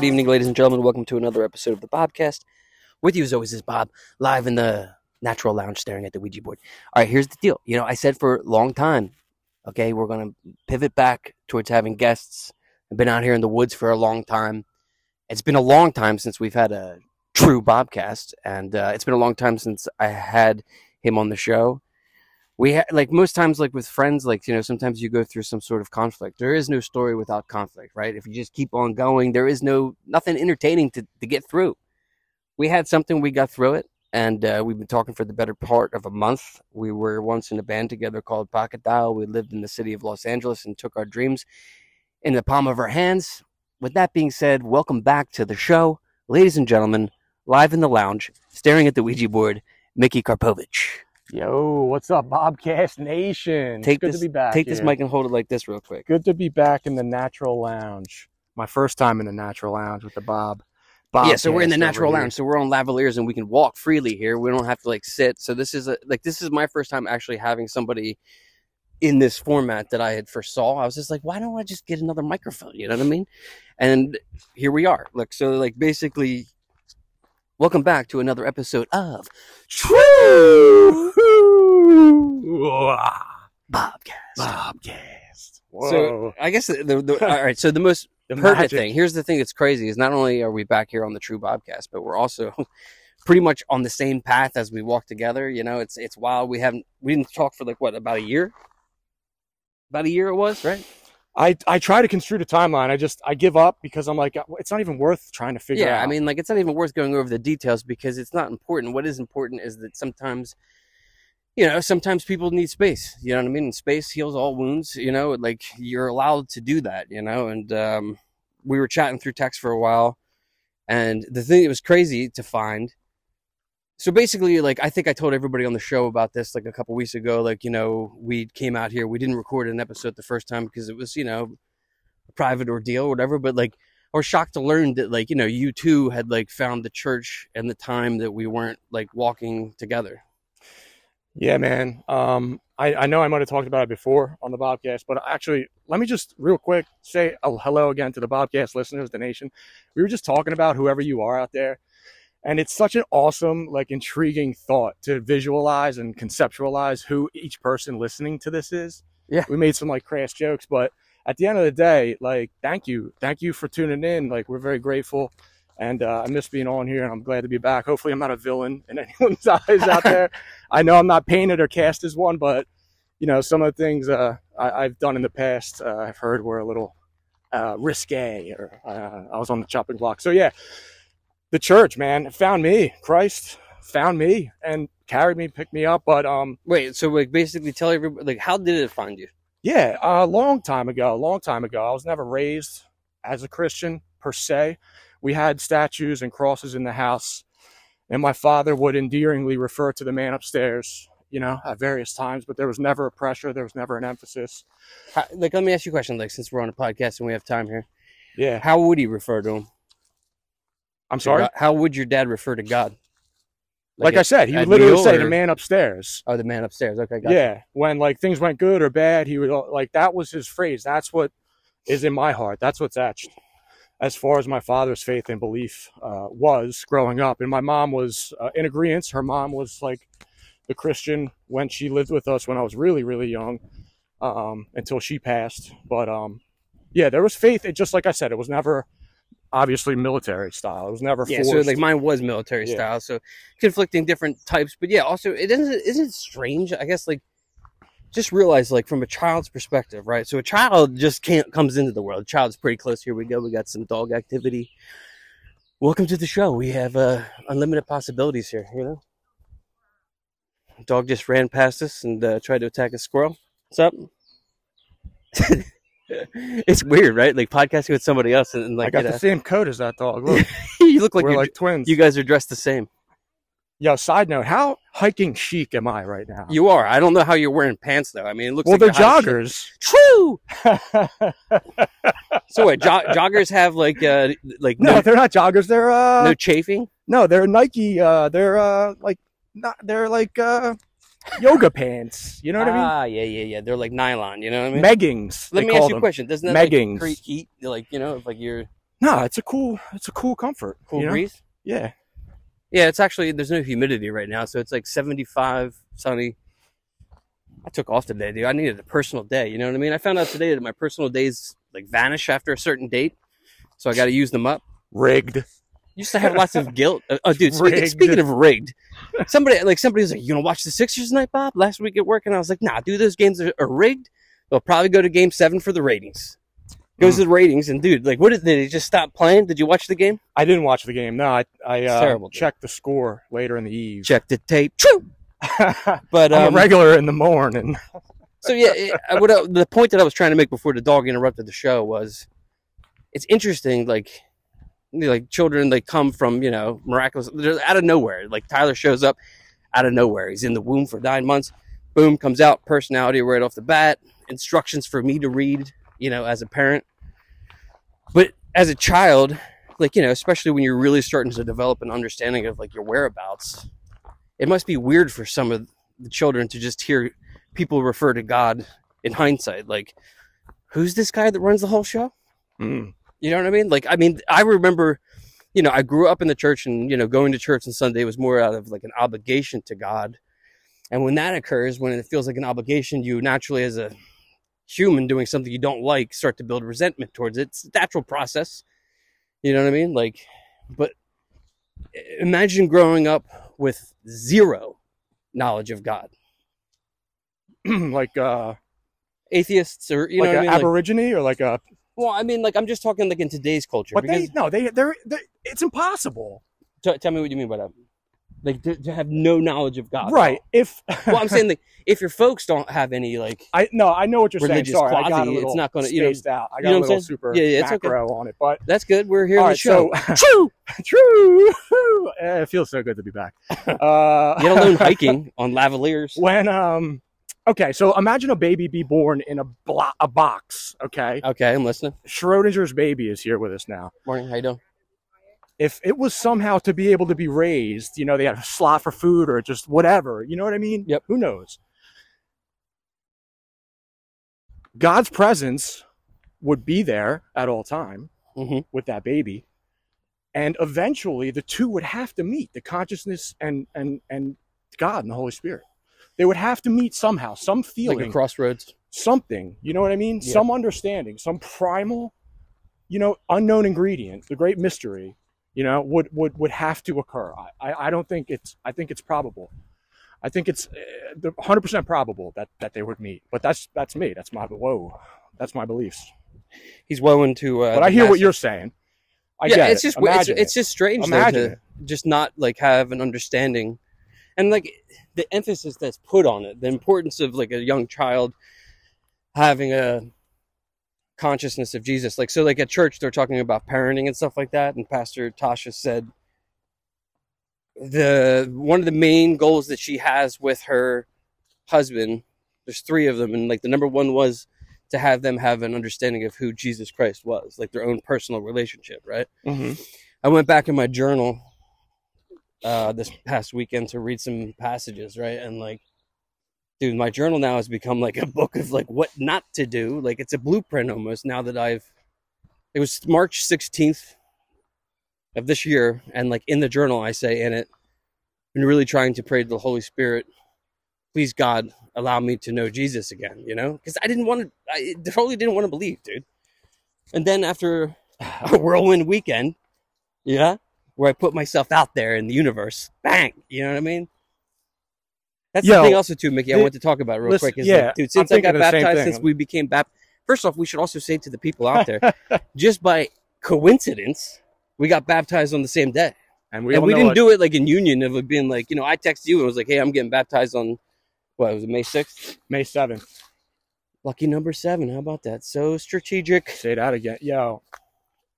Good evening, ladies and gentlemen. Welcome to another episode of the Bobcast. With you, as always, is Bob, live in the natural lounge staring at the Ouija board. All right, here's the deal. You know, I said for a long time, okay, we're going to pivot back towards having guests. I've been out here in the woods for a long time. It's been a long time since we've had a true Bobcast, and uh, it's been a long time since I had him on the show we ha- like most times like with friends like you know sometimes you go through some sort of conflict there is no story without conflict right if you just keep on going there is no nothing entertaining to, to get through we had something we got through it and uh, we've been talking for the better part of a month we were once in a band together called pocket dial we lived in the city of los angeles and took our dreams in the palm of our hands with that being said welcome back to the show ladies and gentlemen live in the lounge staring at the ouija board mickey Karpowicz Yo, what's up, Bobcast Nation? Take it's good this, to be back. Take this mic and hold it like this real quick. Good to be back in the Natural Lounge. My first time in the Natural Lounge with the Bob. Bob yeah, so we're in the natural lounge, so we're on lavaliers and we can walk freely here. We don't have to like sit. So this is a like this is my first time actually having somebody in this format that I had foresaw. I was just like, why don't I just get another microphone? You know what I mean? And here we are. Look, so like basically, welcome back to another episode of True Bobcast. Bobcast. So Whoa. I guess the, the, the all right. So the most the magic. thing. Here's the thing that's crazy is not only are we back here on the True Bobcast, but we're also pretty much on the same path as we walk together. You know, it's it's wild. We haven't we didn't talk for like what about a year? About a year it was, right? I, I try to construe the timeline. I just I give up because I'm like it's not even worth trying to figure yeah, out. I mean, like it's not even worth going over the details because it's not important. What is important is that sometimes, you know, sometimes people need space. You know what I mean? And space heals all wounds. You know, like you're allowed to do that. You know, and um, we were chatting through text for a while, and the thing that was crazy to find. So basically, like I think I told everybody on the show about this like a couple weeks ago. Like you know, we came out here. We didn't record an episode the first time because it was you know a private ordeal or whatever. But like I was shocked to learn that like you know you two had like found the church and the time that we weren't like walking together. Yeah, man. Um, I, I know I might have talked about it before on the Bobcast, but actually, let me just real quick say a hello again to the Bobcast listeners, the nation. We were just talking about whoever you are out there, and it's such an awesome, like, intriguing thought to visualize and conceptualize who each person listening to this is. Yeah. we made some like crass jokes, but at the end of the day, like, thank you, thank you for tuning in. Like, we're very grateful. And uh, I miss being on here, and I'm glad to be back. Hopefully, I'm not a villain in anyone's eyes out there. I know I'm not painted or cast as one, but you know, some of the things uh, I, I've done in the past, uh, I've heard were a little uh, risque, or uh, I was on the chopping block. So yeah, the church, man, found me. Christ found me and carried me, picked me up. But um, Wait, so like basically tell everybody like how did it find you? yeah, a long time ago, a long time ago, I was never raised as a Christian per se. We had statues and crosses in the house, and my father would endearingly refer to the man upstairs, you know, at various times, but there was never a pressure, there was never an emphasis. How, like let me ask you a question. Like since we're on a podcast and we have time here, Yeah. how would he refer to him? I'm sorry. How would your dad refer to God? Like, I said, he would literally say or- the man upstairs. Oh, the man upstairs. Okay, got Yeah. When like things went good or bad, he would like that was his phrase. That's what is in my heart. That's what's etched. As far as my father's faith and belief uh, was growing up, and my mom was uh, in agreement. Her mom was like the Christian when she lived with us when I was really, really young, um, until she passed. But um, yeah, there was faith. It just like I said, it was never obviously military style. It was never Yeah, forced. so like mine was military Yeah. style, so conflicting different types. But yeah, also it isn't isn't it strange. I guess like just realize like from a child's perspective, right? So a child just can't comes into the world. A child's pretty close. Here we go. We got some dog activity. Welcome to the show. We have uh, unlimited possibilities here. You know, dog just ran past us and uh, tried to attack a squirrel. What's up? it's weird, right? Like podcasting with somebody else and, and like I got you, the same coat as that dog. Look, you look like we're you're like twins. you guys are dressed the same. Yo, side note, how hiking chic am I right now? You are. I don't know how you're wearing pants though. I mean, it looks well, like they're you're hot as shit. joggers. True. So what? Jo- joggers have like uh like no, no, they're not joggers. They're uh no chafing. no, they're Nike. Uh, they're uh like not. They're like uh yoga pants. You know what I mean? Ah, yeah, yeah, yeah. They're like nylon. You know what I mean? Meggings. Let me ask you a question. Doesn't that like, create heat? Like you know, if like you're No, it's a cool. It's a cool comfort. cool you know? breeze. Yeah. Yeah, it's actually there's no humidity right now, so it's like 75, sunny. I took off today, dude. I needed a personal day. You know what I mean? I found out today that my personal days like vanish after a certain date, so I got to use them up. Rigged. Used to have lots of guilt. Oh, dude. Speaking, speaking of rigged, somebody like somebody was like, "You gonna watch the Sixers tonight, Bob?" Last week at work, and I was like, "Nah, dude. Those games are, are rigged. They'll probably go to Game Seven for the ratings." Goes Mm. to the ratings, and dude, like, what did, did they just stop playing? Did you watch the game? I didn't watch the game. No, I I uh, terrible, dude. checked the score later in the eve. Check the tape. True, but I'm um, a regular in the morning. So yeah, it, what I, the point that I was trying to make before the dog interrupted the show was, it's interesting. Like, like children, they come from you know miraculous, they're out of nowhere. Like Tyler shows up out of nowhere. He's in the womb for nine months. Boom, comes out, personality right off the bat. Instructions for me to read, you know, as a parent. But as a child, like you know, especially when you're really starting to develop an understanding of like your whereabouts, it must be weird for some of the children to just hear people refer to God in hindsight. Like, who's this guy that runs the whole show? Mm. You know what I mean? Like, I mean, I remember, you know, I grew up in the church and, you know, going to church on Sunday was more out of like an obligation to God. And when that occurs, when it feels like an obligation, you naturally, as a human doing something you don't like, start to build resentment towards it. It's a natural process. You know what I mean? Like, but imagine growing up with zero knowledge of God. like uh, Atheists or, you know like what I an mean? Like, aborigine or like a. well, I mean, like, I'm just talking like in today's culture. But because they no, they they're, they're it's impossible. T- tell me what you mean by that. Like to, to have no knowledge of God. right. If Well, I'm saying like if your folks don't have any like I no, I know what you're saying. Sorry, I got quasi, a it's not gonna- you know- out. I you got know a little super Yeah, yeah, it's okay. macro on it, but that's good. We're here on the right. show. So True. true. Eh, it feels so good to be back. Uh, Get alone hiking on lavaliers. when um, okay, so imagine a baby be born in a blo- a box. Okay, Okay, I'm listening. Schrodinger's baby is here with us now. Morning. How you doing? If it was somehow to be able to be raised, you know, they had a slot for food or just whatever, you know what I mean? Yep. Who knows? God's presence would be there at all time Mm-hmm. with that baby. And eventually the two would have to meet, the consciousness and and and God and the Holy Spirit. They would have to meet somehow, some Like feeling, a crossroads. something, you know what I mean? Yeah. Some understanding, some primal, you know, unknown ingredient, the great mystery, you know, would would would have to occur. I I, don't think it's I think it's probable. I think it's uh, the 100% probable that that they would meet. But that's that's me. That's my whoa. That's my beliefs. He's woeing to. Uh, but I hear what you're saying. I yeah, it's it. just it's, it's just strange though, to it. just not like have an understanding, and like the emphasis that's put on it, the importance of like a young child having a consciousness of Jesus. Like so, like at church they're talking about parenting and stuff like that, and Pastor Tasha said the one of the main goals that she has with her husband. There's three of them, and like the number one was to have them have an understanding of who Jesus Christ was, like their own personal relationship, right? Mhm. I went back in my journal uh, this past weekend to read some passages, right? And like, dude, my journal now has become like a book of like what not to do. Like it's a blueprint almost now that I've. It was March sixteenth of this year, and like in the journal, I say in it, been really trying to pray to the Holy Spirit. Please, God, allow me to know Jesus again. You know, because I didn't want to. I totally didn't want to believe, dude. And then after a whirlwind weekend, yeah, where I put myself out there in the universe. Bang, you know what I mean? That's Yo, the thing also too, Mickey. I want to talk about real listen, quick. Is yeah, like, dude, since I got of the same baptized, thing. since we became baptized. First off, we should also say to the people out there, just by coincidence, we got baptized on the same day, And we and we didn't it. do it like in union of it being like, you know, I texted you and was like, hey, I'm getting baptized on what was it, May sixth? May 7th. Lucky number seven. How about that? So strategic. Say that again. Yo,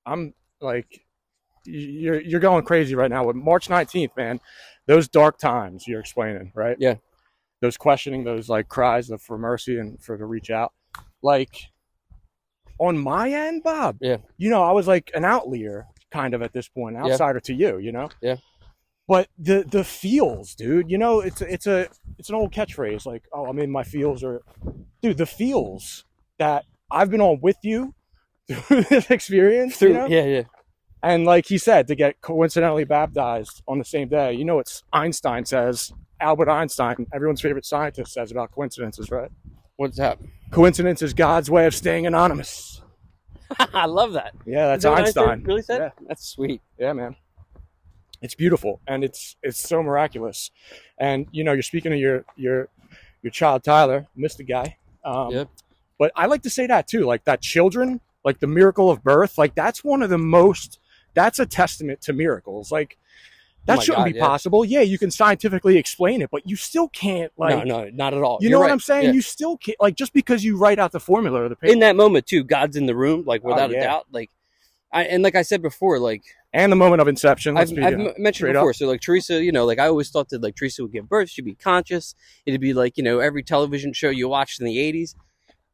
I'm like, you're you're going crazy right now with March 19th, man. Those dark times you're explaining, right? Yeah. Those questioning, those like cries of, for mercy and for to reach out. Like on my end, Bob. Yeah. You know, I was like an outlier kind of at this point, Yeah. outsider to you, you know? Yeah. But the the feels, dude, you know, it's it's a it's an old catchphrase, like, oh, I'm in my feels or dude, the feels that I've been on with you through this experience. Through, you know? yeah, yeah. And like he said, to get coincidentally baptized on the same day, you know, it's Einstein says, Albert Einstein, everyone's favorite scientist, says about coincidences, right? What's that? Coincidence is God's way of staying anonymous. I love that. Yeah, that's that what Einstein. really said? Yeah. That's sweet. Yeah, man. It's beautiful and it's it's so miraculous. And you know, you're speaking of your your your child Tyler, missed the guy. Um, Yep. But I like to say that too, like that children, like the miracle of birth, like that's one of the most. That's a testament to miracles. Like that Oh shouldn't God, be yeah. possible. Yeah, you can scientifically explain it, but you still can't like. no, no, not at all. You You're know what. I'm saying? Yeah. You still can't like just because you write out the formula or the paper in that moment too, God's in the room, like without Oh, yeah. a doubt. Like, I and like I said before, like and the moment of inception. Let's I've, be I've uh, m- mentioned before. up. So like Teresa, you know, like I always thought that like Teresa would give birth, she'd be conscious. It'd be like you know every television show you watched in the '80s.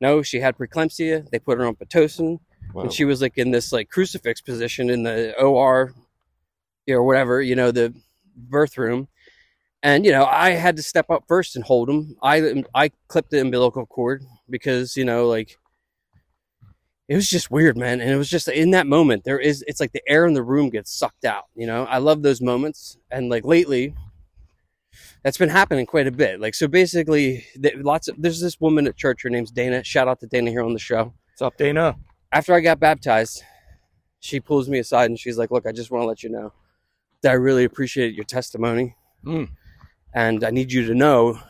No, she had preeclampsia. They put her on pitocin, and she was like in this like crucifix position in the OR, you know, whatever, you know, the birth room. And you know, I had to step up first and hold him. I I clipped the umbilical cord because you know, like it was just weird, man. And it was just in that moment, there is it's like the air in the room gets sucked out. You know, I love those moments. And like lately, that's been happening quite a bit. Like so, basically, lots of there's this woman at church. Her name's Dana. Shout out to Dana here on the show What's up, Dana? After I got baptized, she pulls me aside and she's like, "Look, I just want to let you know that I really appreciate your testimony, Mm. and I need you to know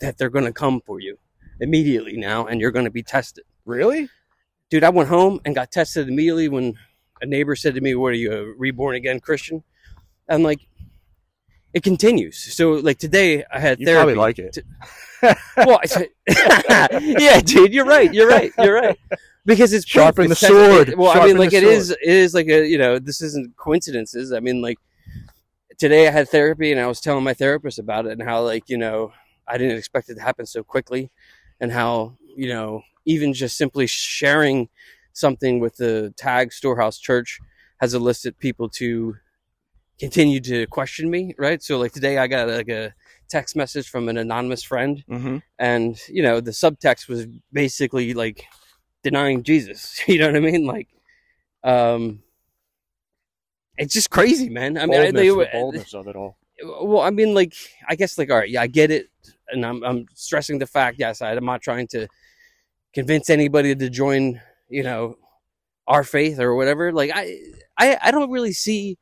that they're going to come for you immediately now, and you're going to be tested." Really? Dude, I went home and got tested immediately when a neighbor said to me, "What are you, a reborn again Christian?" And like, it continues. So like today, I had You therapy. probably like it. well, yeah, dude, you're right. You're right. You're right. Because it's proof. Sharpen It's the sword. Well, I mean, like it sword. is. It is like a you know. This isn't coincidences. I mean, like today I had therapy and I was telling my therapist about it and how like you know I didn't expect it to happen so quickly, and how you know even just simply sharing something with the tag Storehouse Church has elicited people to continue to question me. Right. So like today I got like a text message from an anonymous friend Mm-hmm. and you know the subtext was basically like denying jesus you know what i mean like um it's just crazy man i mean I, they, the boldness of it all. well i mean like i guess like all right yeah i get it and i'm, I'm stressing the fact yes I, i'm not trying to convince anybody to join you know our faith or whatever like i i, I don't really see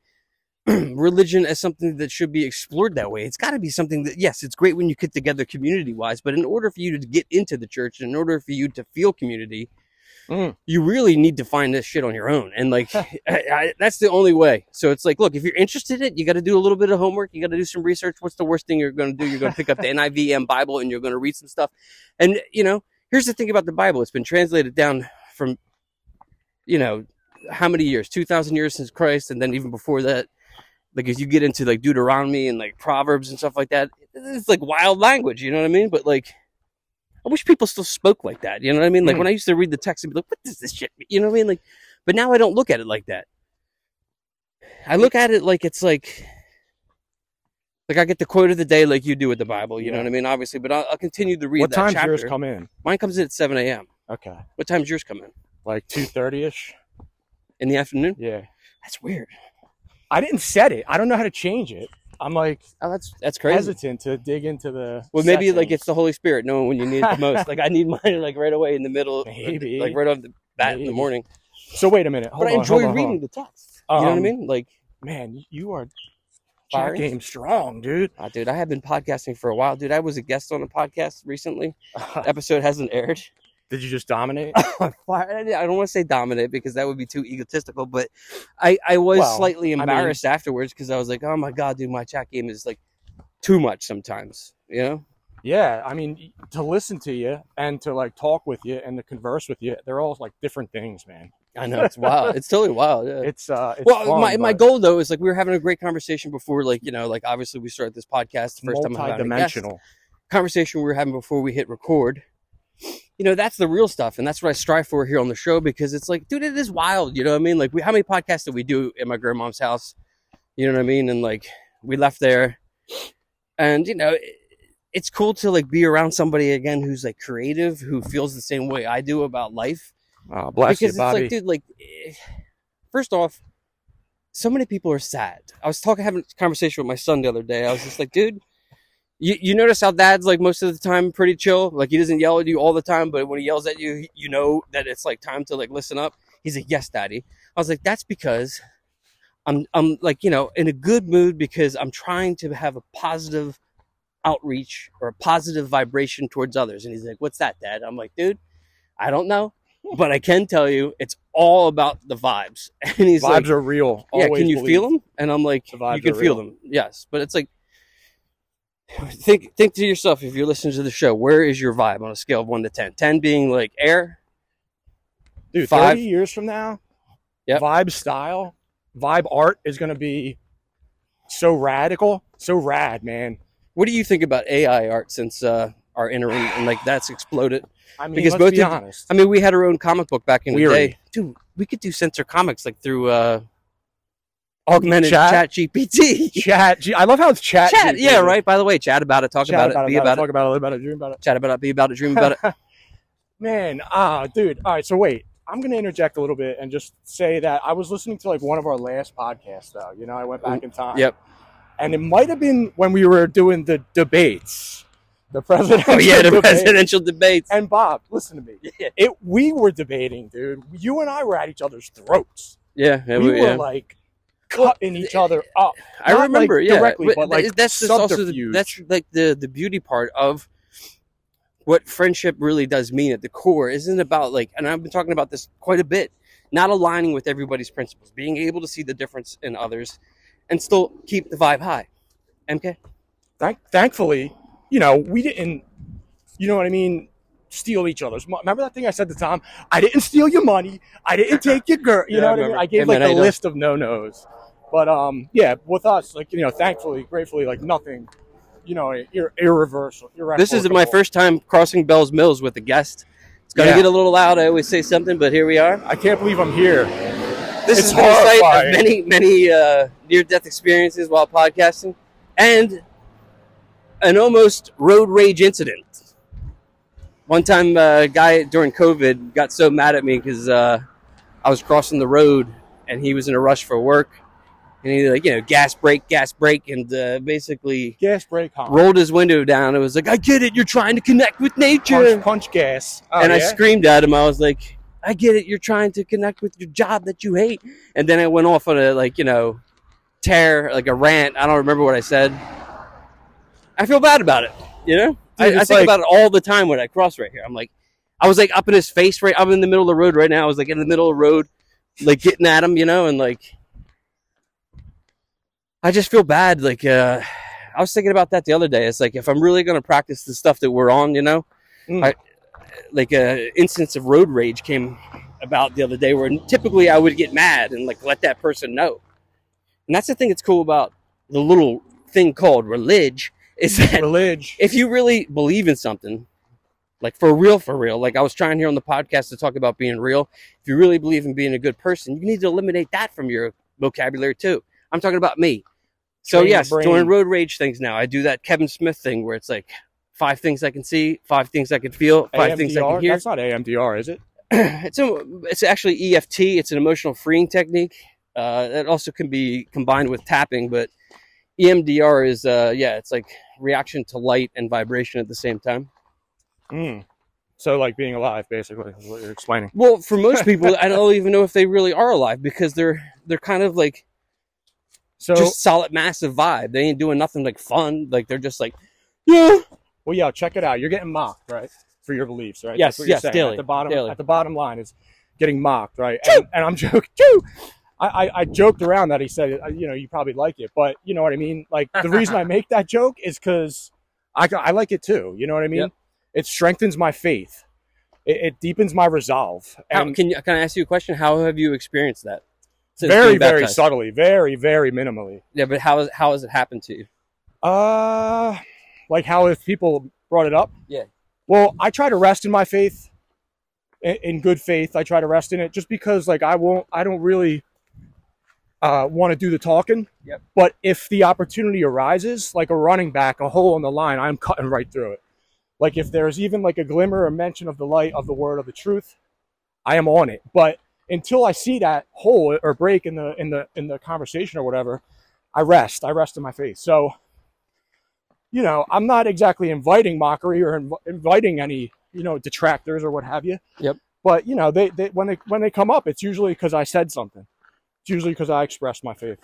religion as something that should be explored that way. It's got to be something that yes it's great when you get together community wise but in order for you to get into the church in order for you to feel community Mm. you really need to find this shit on your own. And like I, I, that's the only way. So it's like look if you're interested in it you got to do a little bit of homework you got to do some research. What's the worst thing you're going to do? You're going to pick up the nivm bible and you're going to read some stuff. And you know here's the thing about the bible. It's been translated down from you know how many years? 2000 years since christ and then even before that like if you get into like deuteronomy and like proverbs and stuff like that it's like wild language you know what i mean? But like i wish people still spoke like that you know what i mean? Like Mm. when i used to read the text and be like what does this shit mean? You know what i mean? Like but now i don't look at it like that. I look at it like it's like like i get the quote of the day like you do with the bible you know what i mean? Obviously but i'll, I'll continue to read What chapter yours come in? mine comes in at 7 a.m Okay, what time's yours come in? Like two thirty ish. in the afternoon? Yeah, that's weird I didn't set it. I don't know how to change it. I'm like oh that's that's crazy hesitant to dig into the. Well, maybe like it's the Holy Spirit knowing when you need it the most. Like I need mine like right away in the middle, Maybe. like right off the bat in the morning. So wait a minute. Hold but I enjoy on, reading on. the text. you know what I Um, mean? Like, Man, you are Fiery? game strong, dude. ah, dude, I have been podcasting for a while, dude. I was a guest on a podcast recently. Episode hasn't aired. Did you just dominate? I don't want to say dominate because that would be too egotistical, but I I was Well, slightly I mean- embarrassed afterwards because I was like, oh my god, dude, my chat game is like too much sometimes. You know? yeah, I mean, to listen to you and to like talk with you and to converse with you, they're all like different things, man. I know it's wild. It's totally wild. Yeah. It's uh, it's well, fun, my, my goal though is like we were having a great conversation before, like you know, like obviously we started this podcast the first time multi-dimensional. conversation we were having before we hit record. You know, that's the real stuff, and that's what I strive for here on the show because it's like, dude, it is wild. You know what I mean? Like, we, how many podcasts did we do at my grandmom's house? You know what I mean? And like, we left there, and you know, it, it's cool to like be around somebody again who's like creative, who feels the same way I do about life. Oh, bless you. because you, it's like, dude, like, first off, so many people are sad. I was talking, having a conversation with my son the other day. I was just like, dude, you, you notice how dad's like most of the time pretty chill. Like he doesn't yell at you all the time, but when he yells at you, you know that it's like time to like listen up. He's like, yes, daddy. I was like, that's because I'm, I'm like, you know, in a good mood because I'm trying to have a positive outreach or a positive vibration towards others. And he's like, what's that, dad? I'm like, dude, I don't know, but I can tell you it's all about the vibes. And he's Vibes like, are real. yeah, can you believe. feel them? And I'm like, The vibes you can feel them. Yes, but it's like, think think to yourself if you're listening to the show, where is your vibe on a scale of one to ten? Ten being like air. Dude, Five. 30 years from now, Yep. vibe style, vibe art is going to be so radical, so rad, man. What do you think about AI art since uh, our interim and like that's exploded? I mean, Because both be honest. I mean, we had our own comic book back in the day, dude. We could do censor comics like through uh, augmented Chat? chat, GPT. chat, G- I love how it's chat. Chat, GPT. yeah, right. By the way, chat about it, talk Chat about, it, be about it, talk about it, live about it, dream about it. chat about it, be about it, dream about it. Man, ah, dude. All right, so wait. I'm going to interject a little bit and just say that I was listening to like one of our last podcasts, though. You know, I went back in time. Yep. And it might have been when we were doing the debates, the presidential Oh yeah, the presidential debates. And Bob, listen to me. Yeah. It we were debating, dude. You and I were at each other's throats. Yeah, yeah, we we- were yeah. like cutting each other up. I Not, remember, like, yeah, directly, but, like, that's just also the, that's like the the beauty part of what friendship really does mean at the core. Isn't about like, and I've been talking about this quite a bit. Not aligning with everybody's principles, being able to see the difference in others, and still keep the vibe high. MK, Thank, thankfully, you know, we didn't. You know what I mean? Steal each other's. mo- Remember that thing I said to tom? I didn't steal your money. I didn't take your girl. You Yeah, know I what I mean? I gave like a list of no nos. But um, yeah, with us, like you know, thankfully, gratefully, like nothing. You know, ir- irreversible. this is my first time crossing Bell's Mills with a guest. It's gonna Yeah. get a little loud. I always say something, but here we are. I can't believe I'm here. This It's has been a site of many, many uh, near-death experiences while podcasting, and an almost road rage incident. One time, uh, a guy during COVID got so mad at me because uh, I was crossing the road and he was in a rush for work, and he like you know gas brake, gas brake, and uh, basically Gas brake, rolled his window down. It was like, I get it, you're trying to connect with nature punch, punch gas. Oh, and I screamed at him. I was like, "I get it. You're trying to connect with your job that you hate." And then I went off on a like you know tear, like a rant. I don't remember what I said. I feel bad about it. You know, I, Dude, I it's think like- about it all the time when I cross right here. I'm like, I was like up in his face. Right, I'm in the middle of the road right now. I was like in the middle of the road, like getting at him. You know, and like. I just feel bad. Like, uh, I was thinking about that the other day. It's like if I'm really going to practice the stuff that we're on, you know, Mm. I, like a instance of road rage came about the other day where typically I would get mad and like let that person know. And that's the thing that's cool about the little thing called religion is that Religion. if you really believe in something, like for real, for real, like I was trying here on the podcast to talk about being real. If you really believe in being a good person, you need to eliminate that from your vocabulary too. I'm talking about me. So Train yes, brain. doing road rage things now. I do that Kevin Smith thing where it's like five things I can see, five things I can feel, five things I can hear. That's not EMDR, is it? it's a, it's actually EFT. It's an emotional freeing technique. Uh, it also can be combined with tapping, but EMDR is uh, yeah, it's like reaction to light and vibration at the same time. Mm. So, like being alive, basically, is what you're explaining. Well, for most people, I don't even know if they really are alive because they're they're kind of like So, just solid massive vibe. They ain't doing nothing like fun. Like they're just like yeah. well, yeah, check it out. You're getting mocked, right, for your beliefs, right? Yes, That's what you're yes, saying. daily, At the bottom, daily. at the bottom line is getting mocked, right? And, and I'm joking. I, I, I joked around that he said, uh, you know, you probably like it, but you know what I mean. Like the reason I make that joke is because I, I like it too. You know what I mean? Yep. It strengthens my faith. it, it deepens my resolve. How, can you, can I ask you a question? How have you experienced that? Very, very subtly, very, very minimally. Yeah, but how, is, how has it happened to you? Uh, like how if people brought it up? Yeah. Well, I try to rest in my faith, in, in good faith. I try to rest in it just because, like, I won't, I don't really uh, want to do the talking. Yep. But if the opportunity arises, like a running back, a hole in the line, I'm cutting right through it. Like if there's even like a glimmer or mention of the light of the word of the truth, I am on it. But until I see that hole or break in the in the in the conversation or whatever, I rest. I rest in my faith. So you know, I'm not exactly inviting mockery or inv- inviting any, you know, detractors or what have you. Yep. But you know, they, they when they when they come up, it's usually because I said something. It's usually because I expressed my faith.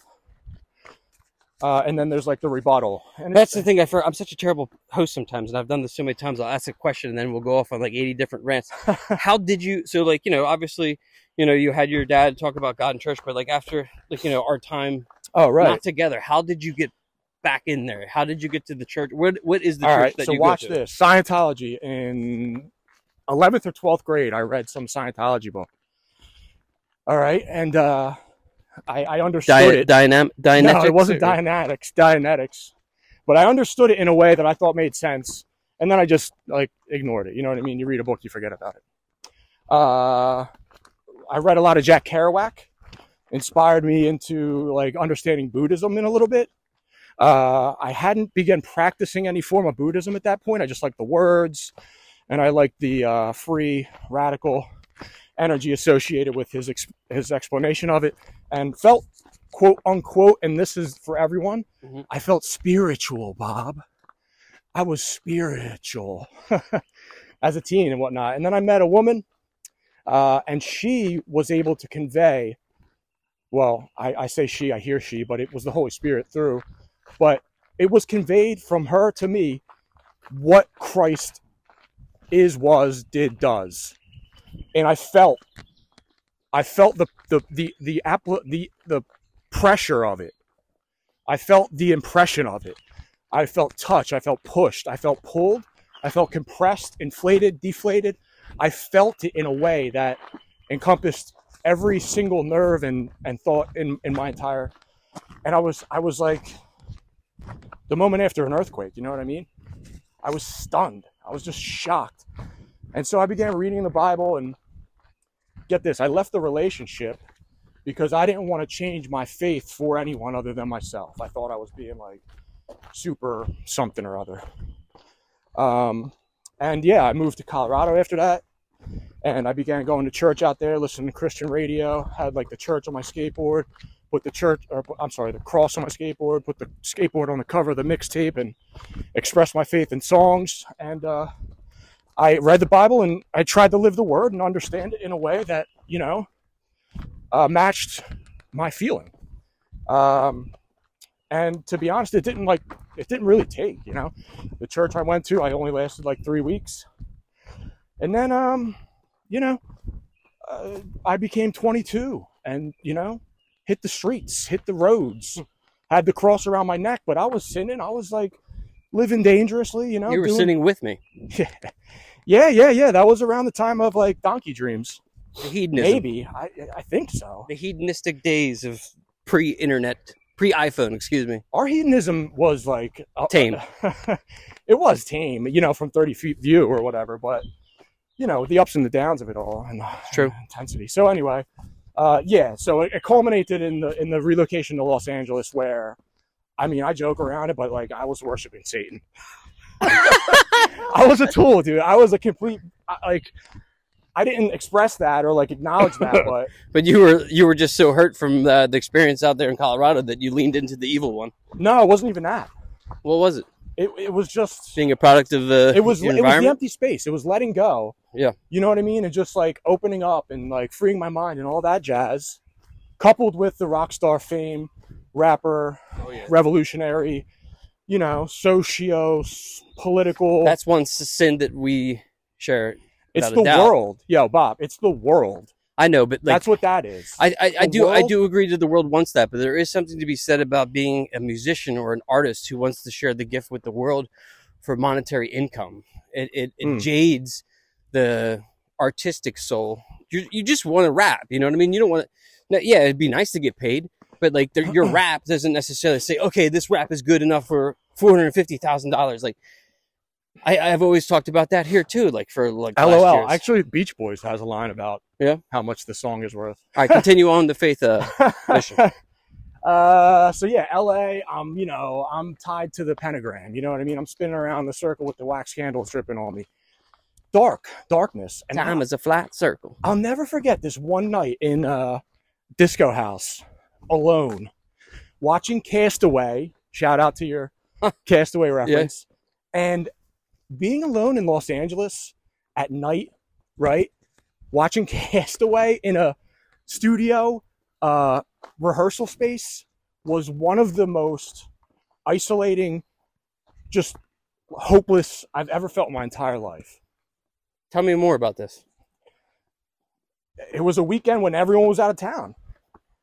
Uh, and then there's like the rebuttal. And That's the thing. I I'm such a terrible host sometimes, and I've done this so many times. I'll ask a question, and then we'll go off on like 80 different rants. How did you? So, like, you know, obviously, you know, you had your dad talk about God and church, but like after, like, you know, our time oh right. not together, how did you get back in there? How did you get to the church? What What is the All church right. that So you watch go to? this. Scientology in 11th or 12th grade, I read some Scientology book. All right, and uh, I, I understood Di- it. dynam- Dianetics? No, it wasn't or- Dianetics. Dianetics. But I understood it in a way that I thought made sense, and then I just like ignored it. You know what I mean? You read a book, you forget about it. Uh, I read a lot of Jack Kerouac, inspired me into like understanding Buddhism in a little bit. Uh, I hadn't begun practicing any form of Buddhism at that point. I just liked the words, and I liked the uh, free radical energy associated with his ex- his explanation of it, and felt quote unquote, and this is for everyone, Mhm. I felt spiritual, Bob. I was spiritual as a teen and whatnot. And then I met a woman, uh, and she was able to convey, well, I, I say she, I hear she, but it was the Holy Spirit through, but it was conveyed from her to me what Christ is, was, did, does. And I felt I felt the the the the appli- the the pressure of it. I felt the impression of it. I felt touch. I felt pushed. I felt pulled. I felt compressed, inflated, deflated. I felt it in a way that encompassed every single nerve and, and thought in, in my entire and I was I was like the moment after an earthquake, you know what I mean? I was stunned. I was just shocked. And so I began reading the Bible and get this, I left the relationship because I didn't want to change my faith for anyone other than myself. I thought I was being like super something or other. Um, and yeah, I moved to Colorado after that. And I began going to church out there, listening to Christian radio, had like the church on my skateboard, put the church, or I'm sorry, the cross on my skateboard, put the skateboard on the cover of the mixtape, and expressed my faith in songs. And uh, I read the Bible and I tried to live the word and understand it in a way that, you know, uh, matched my feeling. Um, and to be honest, it didn't like, it didn't really take, you know. The church I went to, I only lasted like three weeks. And then, um, you know, uh, I became 22 and, you know, hit the streets, hit the roads, had the cross around my neck, but I was sinning. I was like living dangerously, you know. You were doing- sitting with me. yeah, yeah, yeah, yeah. That was around the time of like Donkey Dreams. The hedonism. Maybe I, I think so. The hedonistic days of pre-internet, pre-iPhone. Excuse me. Our hedonism was like uh, Tame. it was tame, you know, from thirty feet view or whatever. But you know, the ups and the downs of it all and the True. intensity. So anyway, uh, yeah. So it, it culminated in the in the relocation to Los Angeles, where I mean, I joke around it, but like I was worshiping Satan. I was a tool, dude. I was a complete like. I didn't express that or like acknowledge that, but But you were you were just so hurt from the, the experience out there in Colorado that you leaned into the evil one. no, it wasn't even that. What was it? It, it was just Being a product of the it was it was the empty space. It was letting go. Yeah. You know what I mean? And just like opening up and like freeing my mind and all that jazz, coupled with the rock star fame, rapper, oh, yeah. revolutionary, you know, socio political. That's one sin that we share. It's the doubt. world. Yo, Bob, it's the world. I know, but like That's what that is. I, I, I do I do agree that the world wants that, but there is something to be said about being a musician or an artist who wants to share the gift with the world for monetary income. It it, it Mm. jades the artistic soul. You you just want to rap. You know what I mean? You don't want to. Yeah, it'd be nice to get paid, but like your rap doesn't necessarily say, okay, this rap is good enough for four hundred fifty thousand dollars. Like I, I've always talked about that here too. Like for like last LOL. Actually, Beach Boys has a line about Yeah? how much the song is worth. All right, continue on the faith. Uh, Mission. uh, so yeah, LA. I'm you know I'm tied to the pentagram. You know what I mean? I'm spinning around the circle with the wax candles dripping on me. Dark, darkness, and time is a flat circle. I'll never forget this one night in uh, Disco House, alone, watching Castaway. Shout out to your Castaway reference. And being alone in Los Angeles at night, right? Watching Castaway in a studio uh, rehearsal space was one of the most isolating, just hopeless I've ever felt in my entire life. Tell me more about this. It was a weekend when everyone was out of town.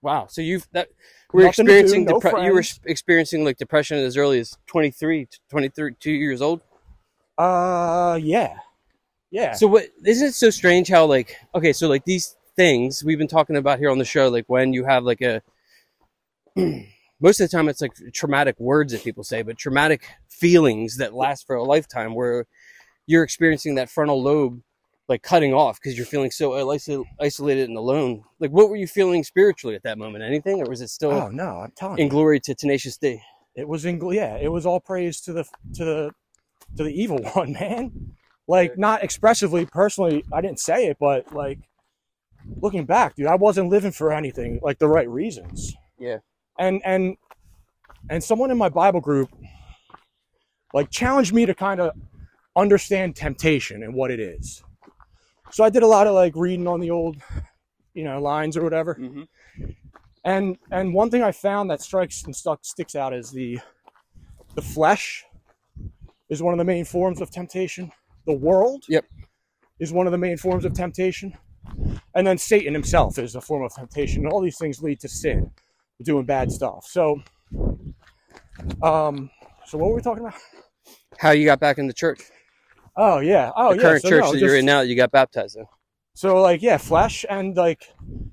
Wow. So you've that we're Nothing to do, experiencing no depre- you were experiencing like depression as early as 23, 23 two years old. Uh, yeah, yeah. So what isn't it so strange how like okay, so like these things we've been talking about here on the show, like when you have like a most of the time it's like traumatic words that people say, but traumatic feelings that last for a lifetime where you're experiencing that frontal lobe like cutting off because you're feeling so iso- isolated and alone. Like what were you feeling spiritually at that moment? Anything or was it still oh no, I'm telling in you, glory to Tenacious D? it was in yeah, it was all praise to the to the to the evil one, man. Like not expressively, personally, I didn't say it, but like looking back, dude, I wasn't living for anything like the right reasons. Yeah. And and and someone in my Bible group like challenged me to kind of understand temptation and what it is. So I did a lot of like reading on the old, you know, lines or whatever. Mm-hmm. And and one thing I found that strikes and stuck sticks out is the the flesh is one of the main forms of temptation. The world Yep. is one of the main forms of temptation. And then Satan himself is a form of temptation. And all these things lead to sin, doing bad stuff. So um so what were we talking about? How you got back in the church? Oh yeah. Oh the yeah. current So, church no, that you're in now that you got baptized in. So like yeah, flesh and like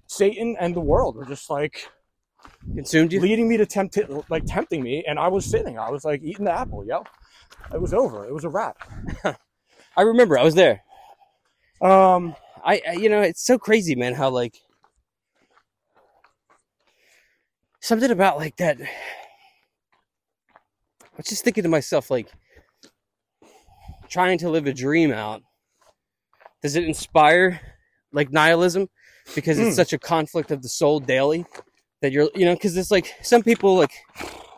Satan and the world were just like Consumed you? leading me to tempt like tempting me and I was sitting. I was like eating the apple, yo. It was over. It was a wrap. I remember I was there. Um I, I you know it's so crazy man how like something about like that I was just thinking to myself like trying to live a dream out does it inspire like nihilism because it's Mm. such a conflict of the soul daily that you're you know because it's like some people like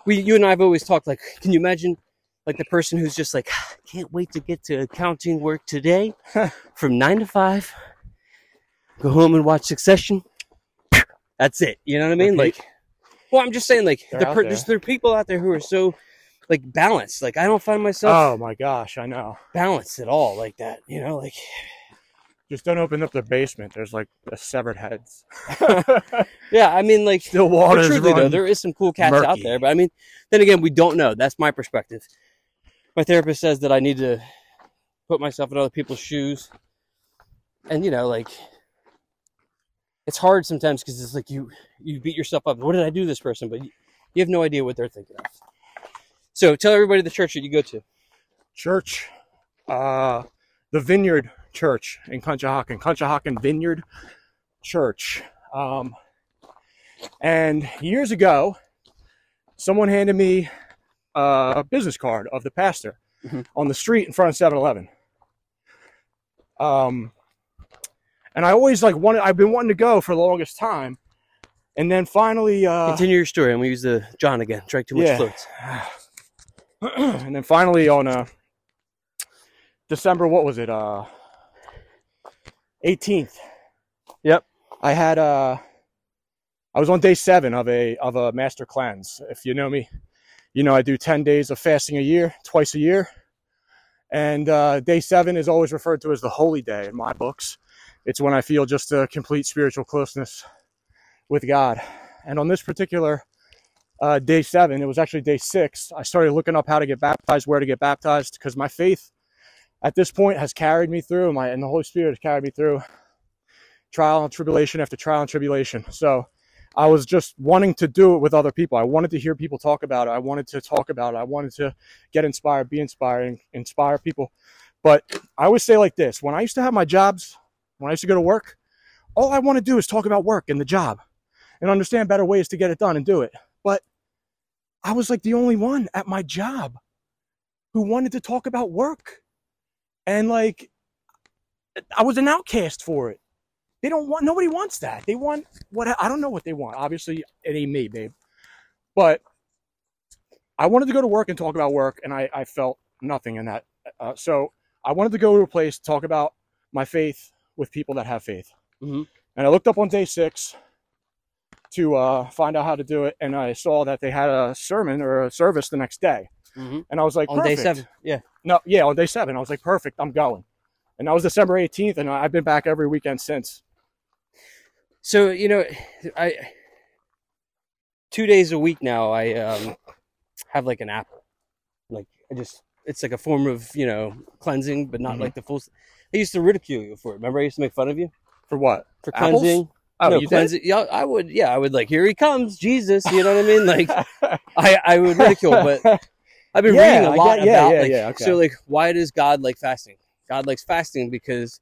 we you and I've always talked like can you imagine like the person who's just like can't wait to get to accounting work today from nine to five, go home and watch Succession. That's it. You know what I mean? Repeat. Like, well, I'm just saying, like, They're the per- there. there's there are people out there who are so like balanced. Like, I don't find myself oh my gosh, I know. balanced at all like that. You know, like, Just don't open up the basement. There's like a severed heads. yeah. I mean, like, but waters truly though, there is some cool cats out there. But I mean, then again, we don't know. That's my perspective. My therapist says that I need to put myself in other people's shoes, and you know, like it's hard sometimes because it's like you you beat yourself up. What did I do this person? But you, you have no idea what they're thinking of. So tell everybody the church that you go to. Church. Uh the Vineyard Church in Conshohocken. Conshohocken Vineyard Church. Um and years ago, someone handed me uh, a business card of the pastor Mhm. on the street in front of 7-Eleven. Um, and I always like wanted. I've been wanting to go for the longest time, and then finally, uh, Continue your story, and we use the John again. Drank too much Yeah. fluids. and then finally on uh, December, what was it? Uh, 18th. Yep. I had uh, I was on day seven of a of a master cleanse. If you know me, you know I do 10 days of fasting a year, twice a year. And uh, day seven is always referred to as the holy day in my books. It's when I feel just a complete spiritual closeness with God. And on this particular uh, day seven, it was actually day six, I started looking up how to get baptized, where to get baptized, because my faith at this point has carried me through my and the Holy Spirit has carried me through trial and tribulation after trial and tribulation. So I was just wanting to do it with other people. I wanted to hear people talk about it. I wanted to talk about it. I wanted to get inspired, be inspired, and inspire people. But I always say like this when I used to have my jobs, when I used to go to work, all I want to do is talk about work and the job and understand better ways to get it done and do it. But I was like the only one at my job who wanted to talk about work. And like, I was an outcast for it. They don't want, nobody wants that. They want what, I don't know what they want. Obviously, it ain't me, babe. But I wanted to go to work and talk about work, and I, I felt nothing in that. Uh, so I wanted to go to a place to talk about my faith with people that have faith. Mhm. And I looked up on day six to uh, find out how to do it, and I saw that they had a sermon or a service the next day. hmm And I was like, On day seven. Yeah. No, yeah, on day seven. I was like, perfect, I'm going. And that was December 18th, and I've been back every weekend since. So you know, I two days a week now. I um, have like an apple. Like I just, it's like a form of you know cleansing, but not Mhm. like the full. I used to ridicule you for it. Remember, I used to make fun of you For what? for Apples? cleansing. Oh, no, you did? cleansing. Yeah, I would. Yeah, I would like. Here he comes, Jesus. You know what I mean? Like I, I would ridicule, but I've been Yeah, reading a lot get- yeah, about yeah, like okay. so like why does God like fasting? God likes fasting because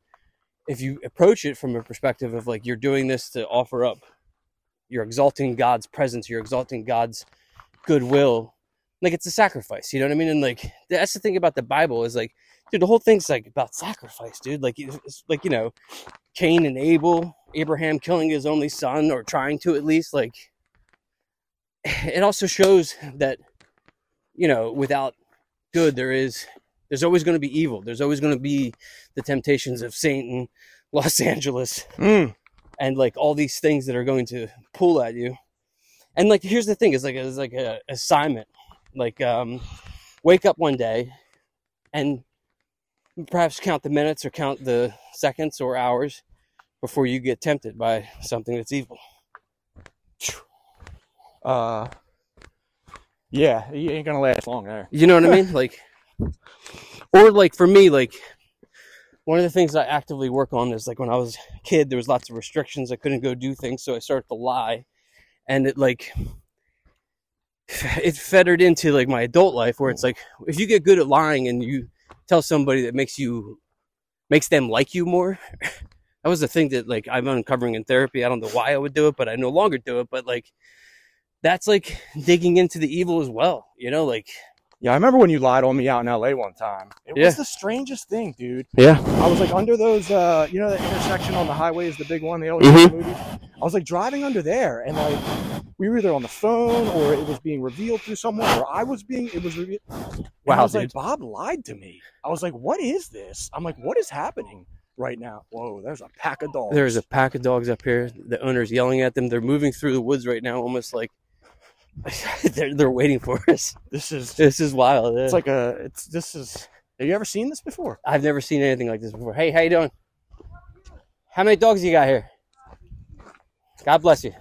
if you approach it from a perspective of like you're doing this to offer up, you're exalting God's presence, you're exalting God's goodwill. Like it's a sacrifice, you know what I mean? And like that's the thing about the Bible is like, dude, the whole thing's like about sacrifice, dude. Like it's like you know, Cain and Abel, Abraham killing his only son or trying to at least. Like it also shows that you know without good there is there's always going to be evil there's always going to be the temptations of satan los angeles Mm. and like all these things that are going to pull at you and like here's the thing it's like it's like a assignment like um wake up one day and perhaps count the minutes or count the seconds or hours before you get tempted by something that's evil Uh, yeah, you ain't gonna last long there. You know what I mean? Like, or like for me, like one of the things I actively work on is like when I was a kid, there was lots of restrictions. I couldn't go do things, so I started to lie, and it like it fettered into like my adult life where it's like if you get good at lying and you tell somebody that makes you makes them like you more. That was the thing that like I'm uncovering in therapy. I don't know why I would do it, but I no longer do it. But like that's like digging into the evil as well. You know, like Yeah, I remember when you lied on me out in LA one time. It Yeah. was the strangest thing, dude. yeah, I was like under those, uh, you know, that intersection on the highway is the big one. They always Mhm. show in movies. I was like driving under there, and like we were either on the phone or it was being revealed through someone, or I was being it was revealed. And I Wow, was like. Bob lied to me. I was like, what is this? I'm like, what is happening right now? Whoa, there's a pack of dogs. There's a pack of dogs up here. The owner's yelling at them. They're moving through the woods right now, almost like they're they're waiting for us. This is. This is wild. yeah. It's like a. It's this is. Have you ever seen this before? I've never seen anything like this before. Hey, how you doing? How many dogs you got here? God bless you.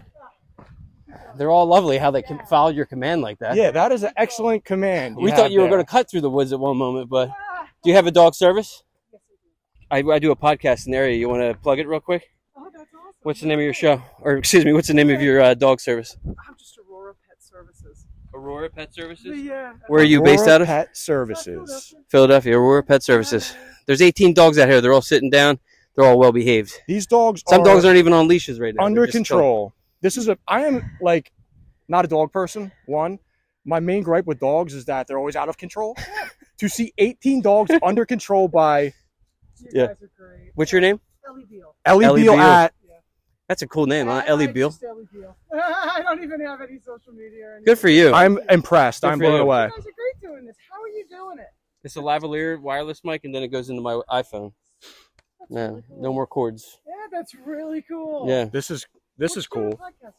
They're all lovely. How they can followed your command like that. Yeah, that is an excellent command. we thought you were going to cut through the woods at one moment, but do you have a dog service? I, I do a podcast in the area. You want to plug it real quick? Oh, that's awesome. What's the name of your show? Or excuse me, what's the name of your uh, dog service? I'm just Aurora Pet Services. Aurora Pet Services. Yeah. Where are you based out of? Pet Services. Philadelphia. Aurora Pet Services. There's 18 dogs out here. They're all sitting down. They're all well behaved. These dogs Some are dogs aren't even on leashes right now. under They're control. This is a. I am like not a dog person. One, my main gripe with dogs is that they're always out of control. to see 18 dogs under control by You Yeah. guys are great. What's your name? Ellie Beal. Ellie, Ellie Beal Beal. at That's a cool name, huh? I- Ellie Beal. Ellie Beal. I don't even have any social media. Or. Good for you. I'm impressed. Good I'm for blown you. away. You guys are great doing this. How are you doing it? It's a lavalier wireless mic, and then it goes into my iPhone. That's No, really cool. no more cords. Yeah, that's really cool. Yeah. This is this What's is cool. podcast?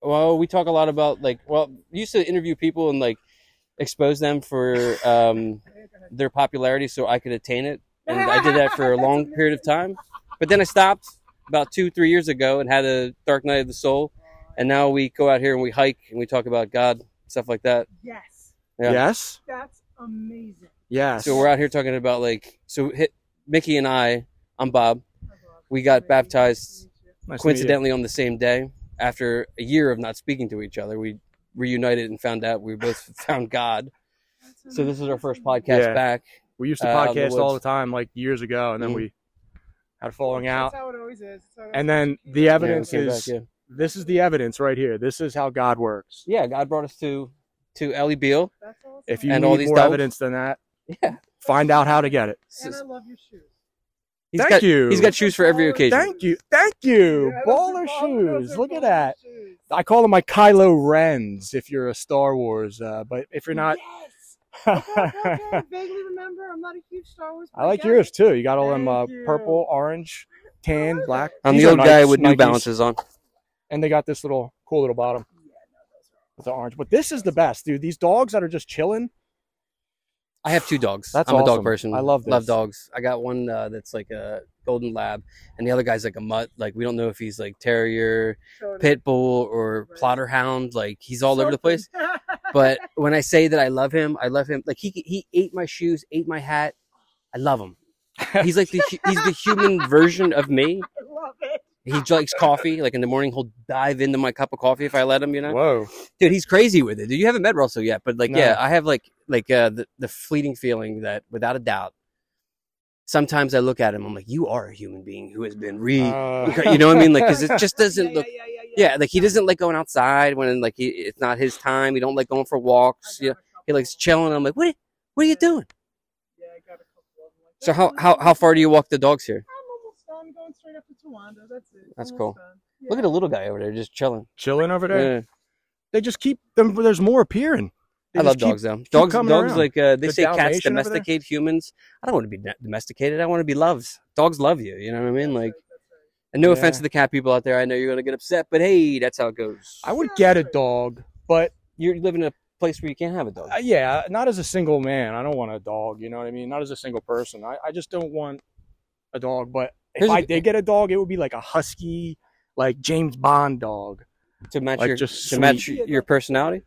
Well, we talk a lot about like. Well, we used to interview people and like expose them for um, Yeah, go ahead. their popularity, so I could attain it. And I did that for a long period of time. But then I stopped about two, three years ago and had a dark night of the soul. And now we go out here and we hike and we talk about God, stuff like that. Yes, Yeah. Yes. that's amazing. Yes. So we're out here talking about like so. Hit, Mickey and I. I'm Bob. We got baptized Nice to meet you. coincidentally on the same day after a year of not speaking to each other. We reunited and found out we both found God. So this is our first podcast Yeah. back. We used to uh, the podcast all the time, like years ago, and then Mhm. we had a falling out. That's how it always is. That's how it And then the evidence came is back, yeah. this is the evidence right here. This is how God works. yeah, God brought us to to Ellie Beale. That's awesome. If you And need all these more dogs? evidence than that, Yeah, find out how to get it. and I love your shoes. he's Thank got you. he's got shoes for every occasion. Thank you. Thank you. Yeah, baller baller- shoes. are Look at that. shoes. I call them my Kylo Rens if you're a Star Wars, uh, but if you're not, Yes. Okay, okay, okay. I vaguely remember. I'm not a huge Star Wars. I like fan. yours too. You got all them uh, purple, orange, tan, black. I'm These the are old guy Nikes- with New Nikes. Balances on. and they got this little cool little bottom with the orange. But this is the best, dude. These dogs that are just chilling. I have two dogs. That's I'm a dog awesome. person. I love love dogs. I got one uh, that's like a golden lab, and the other guy's like a mutt. Like we don't know if he's like terrier, Totally. pit bull, or Right. plotter hound. Like he's all over the place. But when I say that I love him, I love him. Like he he ate my shoes, ate my hat. I love him. He's like the he's the human version of me. I love it. He likes coffee. Like in the morning, he'll dive into my cup of coffee if I let him. You know, Whoa. dude, he's crazy with it. Dude, you haven't met Russell yet, but like, No. yeah, I have like like uh, the the fleeting feeling that without a doubt, sometimes I look at him, I'm like, you are a human being who has been re. Uh, you know what I mean? Like, because it just doesn't yeah, look. Yeah, yeah, yeah, Yeah, like he doesn't like going outside when like he, it's not his time. He don't like going for walks. I Yeah, he likes chilling. I'm like, what? What are you doing? Yeah, I got a couple of them like So how how how far do you walk the dogs here? I'm almost done. Going straight up to Tawanda. That's it. That's Almost cool. done. Look at the little guy over there just chilling. chilling over there. Yeah. They just keep them. There's more appearing. I love keep- dogs though. Dogs, dogs around. like uh, they The say cats Dalmatian there? domesticate humans. I don't want to be domesticated. I want to be loved. Dogs love you. You know what I mean? Like, and no offense to the cat people out there. I know you're gonna get upset, but hey, that's how it goes. I would get a dog, but You're living in a place where you can't have a dog. uh, yeah, not as a single man. I don't want a dog. You know what I mean? Not as a single person. I, I just don't want a dog. But if Here's a- I did get a dog, it would be like a husky, like James Bond dog. to match like, your to match your personality.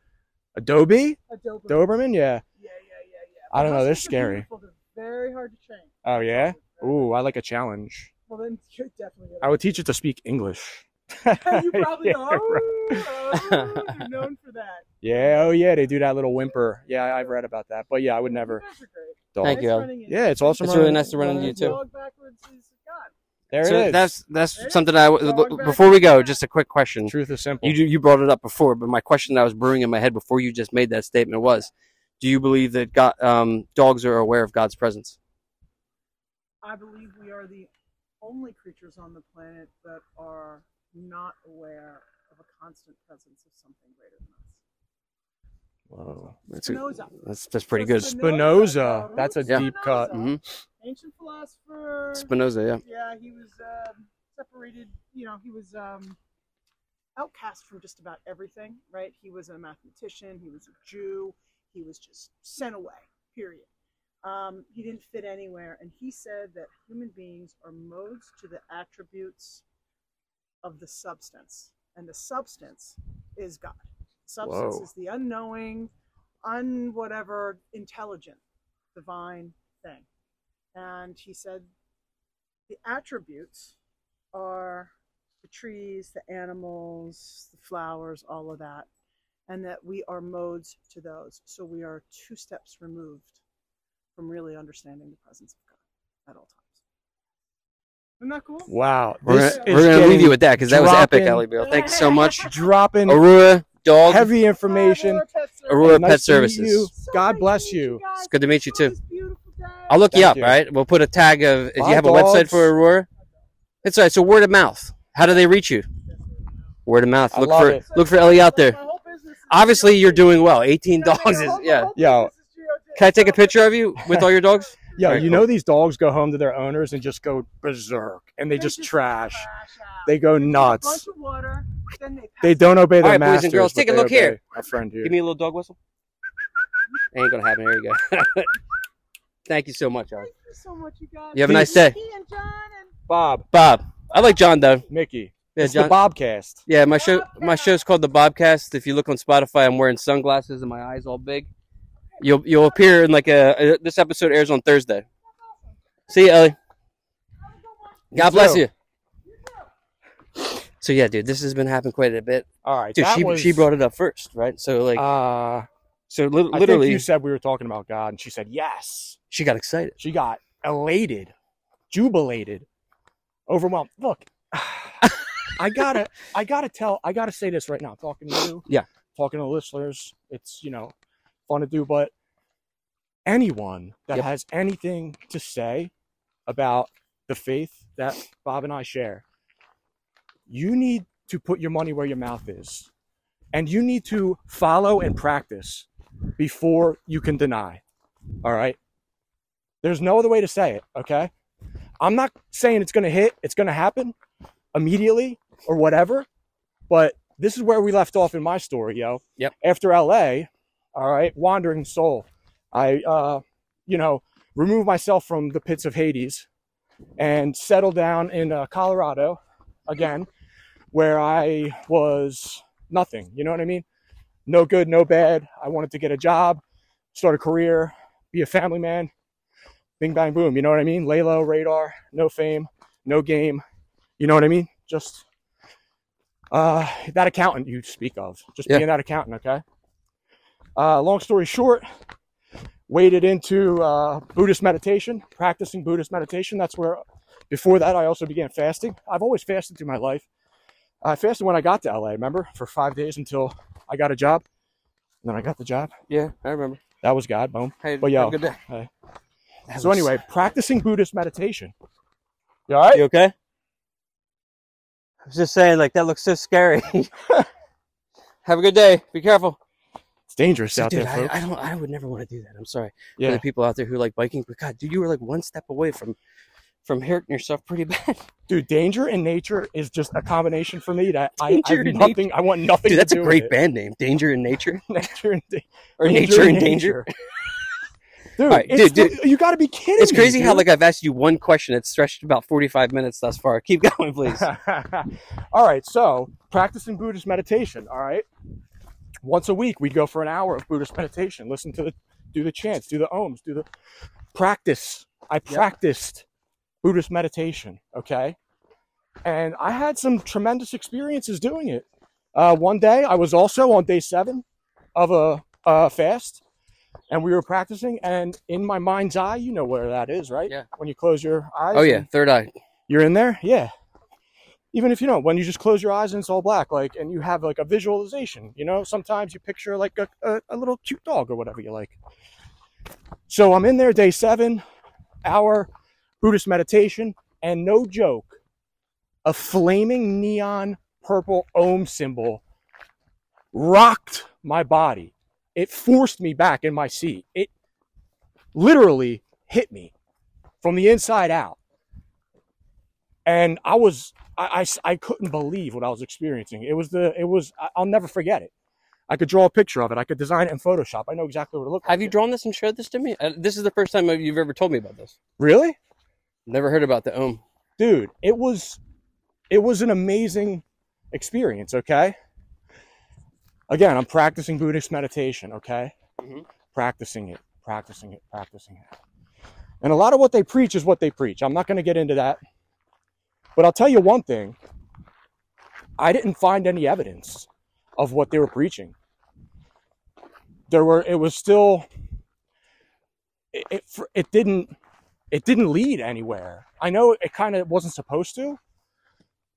Adobe, Adobe. Doberman. Yeah. Yeah, yeah, yeah, yeah. I don't know, they're scary. They're very hard to train. Oh yeah. Ooh, I like a challenge. Well, then you're definitely. I would teach it to speak English. you probably Yeah, know. right. Oh, you're known for that. Yeah, oh yeah, they do that little whimper. Yeah, I've read about that. But yeah, I would never. You are great. Thank Nice you, Al. running into Yeah, it's awesome. It's really nice to run into you, too. Dog backwards is God. There so it is. that's that's Ready? something I Dog before we go. Just a quick question. Truth is simple. You you brought it up before, but my question that was brewing in my head before you just made that statement was: Do you believe that God, um, dogs are aware of God's presence? I believe we are the only creatures on the planet that are not aware of a constant presence of something greater than us. Whoa. That's a, that's that's pretty good. Spinoza. That's a Yeah. deep cut. hmm Ancient philosopher. Spinoza, yeah. Yeah, he was um, separated. You know, he was um, outcast from just about everything. Right? He was a mathematician. He was a Jew. He was just sent away. Period. Um, he didn't fit anywhere, and he said that human beings are modes to the attributes of the substance, and the substance is God. Substance Whoa. is the unknowing, un whatever, intelligent, divine thing. And he said the attributes are the trees, the animals, the flowers, all of that, and that we are modes to those. So we are two steps removed from really understanding the presence of God at all times. Isn't that cool? Wow. We're This gonna, we're gonna leave you with that because that was epic, dropping- Ellie Bill. Thanks so much. dropping Aurora Dog. heavy information. Aurora Pet to meet Services. you. God bless you. It's good to meet you too. This beautiful day. I'll look you up, you. all right? We'll put a tag of if you Bye, have a website for Aurora. It's all right. So word of mouth. How do they reach you? Word of mouth. Look for it. look for Ellie out there. My whole business is Obviously, you're doing well. 18 dogs is yeah. yeah. whole Yo. business is GOT. Can I take a picture of you with all your dogs? Yo, Very you cool. know these dogs go home to their owners and just go berserk, and they just trash. out. They go They nuts. A bunch of water, then they, They don't obey All their right, boys and girls, take a look here. Our friend here. Give me a little dog whistle. Ain't gonna happen. Here you go. Thank you so much, Ellie. Thank you so much, you guys. You have a nice day. Mickey and John and Bob, Bob. I like John though. Mickey. Yeah, it's John. the Bobcast. Yeah, my show my show's called The Bobcast. If you look on Spotify, I'm wearing sunglasses and my eyes all big. You'll you'll appear in like a, a this episode airs on Thursday. See you, Ellie. God You bless too. you. So yeah, dude, this has been happening quite a bit. All right, Dude, she was, she brought it up first, right? So like, Uh, so li- I literally, think you said we were talking about God, and she said yes. she got excited. She got elated, jubilated, overwhelmed. Look, I gotta, I gotta tell, I gotta say this right now. Talking to you, Yeah. talking to the listeners. It's you know fun to do, but anyone that Yep. has anything to say about the faith that Bob and I share, you need to put your money where your mouth is, and you need to follow and practice before you can deny. All right. There's no other way to say it, okay? I'm not saying it's going to hit, it's going to happen immediately or whatever, but this is where we left off in my story, yo. Yep. After LA, all right, wandering soul, I, uh, you know, removed myself from the pits of Hades and settled down in uh, Colorado again, where I was nothing. You know what I mean? No good, no bad. I wanted to get a job, start a career, be a family man. Bing, bang, boom. You know what I mean? Lay low, radar, no fame, no game. You know what I mean? Just uh, that accountant you speak of. Just Yeah. being that accountant, okay? Uh, long story short, waded into uh, Buddhist meditation, practicing Buddhist meditation. That's where, before that, I also began fasting. I've always fasted through my life. I fasted when I got to LA, remember? For five days until I got a job. And then I got the job. Yeah, I remember. That was God, boom. Hey, But yo, good day. hey. So was- anyway, practicing Buddhist meditation. You all right? you okay? I was just saying, like that looks so scary. have a good day. Be careful. Dangerous So, out dude, there, I, folks. I don't. I would never want to do that. I'm sorry for the people out there who like biking. But God, dude, you were like one step away from from hurting yourself pretty bad. dude, danger in nature is just a combination for me that I, I in nothing. I want nothing. Dude, that's a great band name. Danger in Nature nature and da- or Nature in Danger. Dude, right, dude, the- you got to be kidding It's me, crazy how like I've asked you one question. It's stretched about 45 minutes thus far. Keep going, please. all right, so practicing Buddhist meditation. All right, once a week we'd go for an hour of Buddhist meditation. Listen to the, do the chants, do the ohms, do the practice. I practiced Buddhist meditation. Okay, and I had some tremendous experiences doing it. Uh, one day I was also on day seven of a, a fast. And we were practicing, and in my mind's eye, you know where that is, right? Yeah. When you close your eyes. Oh yeah, third eye. you're in there yeah even if you don't when you just close your eyes and it's all black like and you have like a visualization you know? Sometimes you picture like a, a, a little cute dog or whatever you like. So i'm in there day seven hour buddhist meditation and no joke a flaming neon purple ohm symbol rocked my body. It forced me back in my seat. It literally hit me from the inside out. And I was I, I, I couldn't believe what I was experiencing. It was the it was I'll never forget it. I could draw a picture of it. I could design it in Photoshop. I know exactly what it looked like. Have you drawn this and showed this to me? Uh, this is the first time you've ever told me about this. Really? Never heard about the ohm. Dude, it was it was an amazing experience, okay? Again, I'm practicing Buddhist meditation, okay? Mhm. Practicing it, practicing it, practicing it. And a lot of what they preach is what they preach. I'm not going to get into that. But I'll tell you one thing. I didn't find any evidence of what they were preaching. There were it was still it it, it didn't it didn't lead anywhere. I know it kind of wasn't supposed to,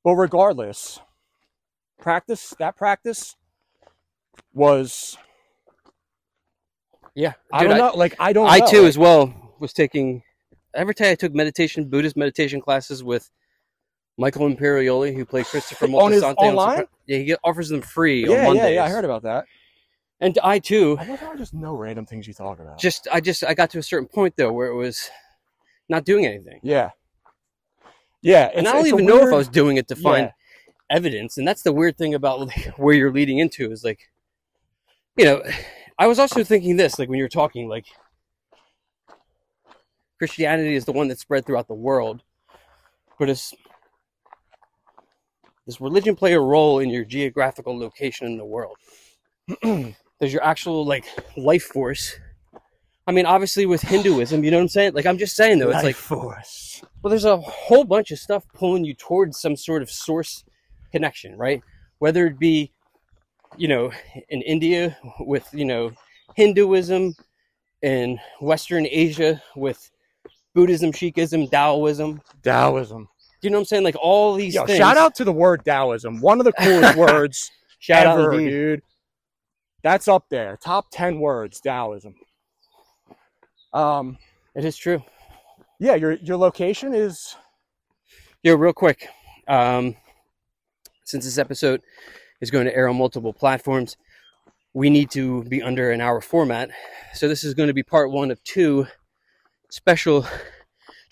but regardless, practice that practice was Yeah, I don't know. Like I don't. I know. too, Like, as well, was taking. Every time I took meditation, Buddhist meditation classes with Michael Imperioli, who played Christopher On his- Moltisanti. on online? Sopra- yeah, he offers them free on Yeah, yeah, Mondays. yeah. I heard about that. And I too, I love how I just know random things you talk about. just I just I got to a certain point though where it was not doing anything, yeah, yeah. and I don't even know if I was doing it to find Yeah. evidence. And that's the weird thing about like, where you're leading into is like, you know, I was also thinking this like when you were talking like Christianity is the one that spread throughout the world, but it's does religion play a role in your geographical location in the world? Does your actual like life force I mean, obviously with Hinduism, you know what I'm saying? Like I'm just saying though, it's Life like force. well, there's a whole bunch of stuff pulling you towards some sort of source connection, right? Whether it be, you know, in India with you know Hinduism, in Western Asia with Buddhism, Sikhism, Taoism. Taoism. You know what I'm saying? Like all these Yo, things. shout out to the word Taoism. One of the coolest words Shout ever, out, indeed. dude. That's up there. Top ten words, Taoism. Um, It is true. yeah, your your location is Yo, real quick, um, since this episode is going to air on multiple platforms, we need to be under an hour format. So this is going to be part one of two special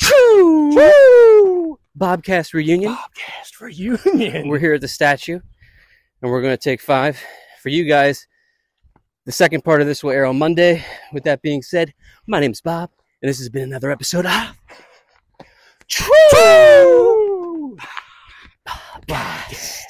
True Woo! Bobcast reunion. Bobcast reunion. We're here at the statue, and we're going to take five for you guys. The second part of this will air on Monday. With that being said, my name's Bob, and this has been another episode of True! Bobcast.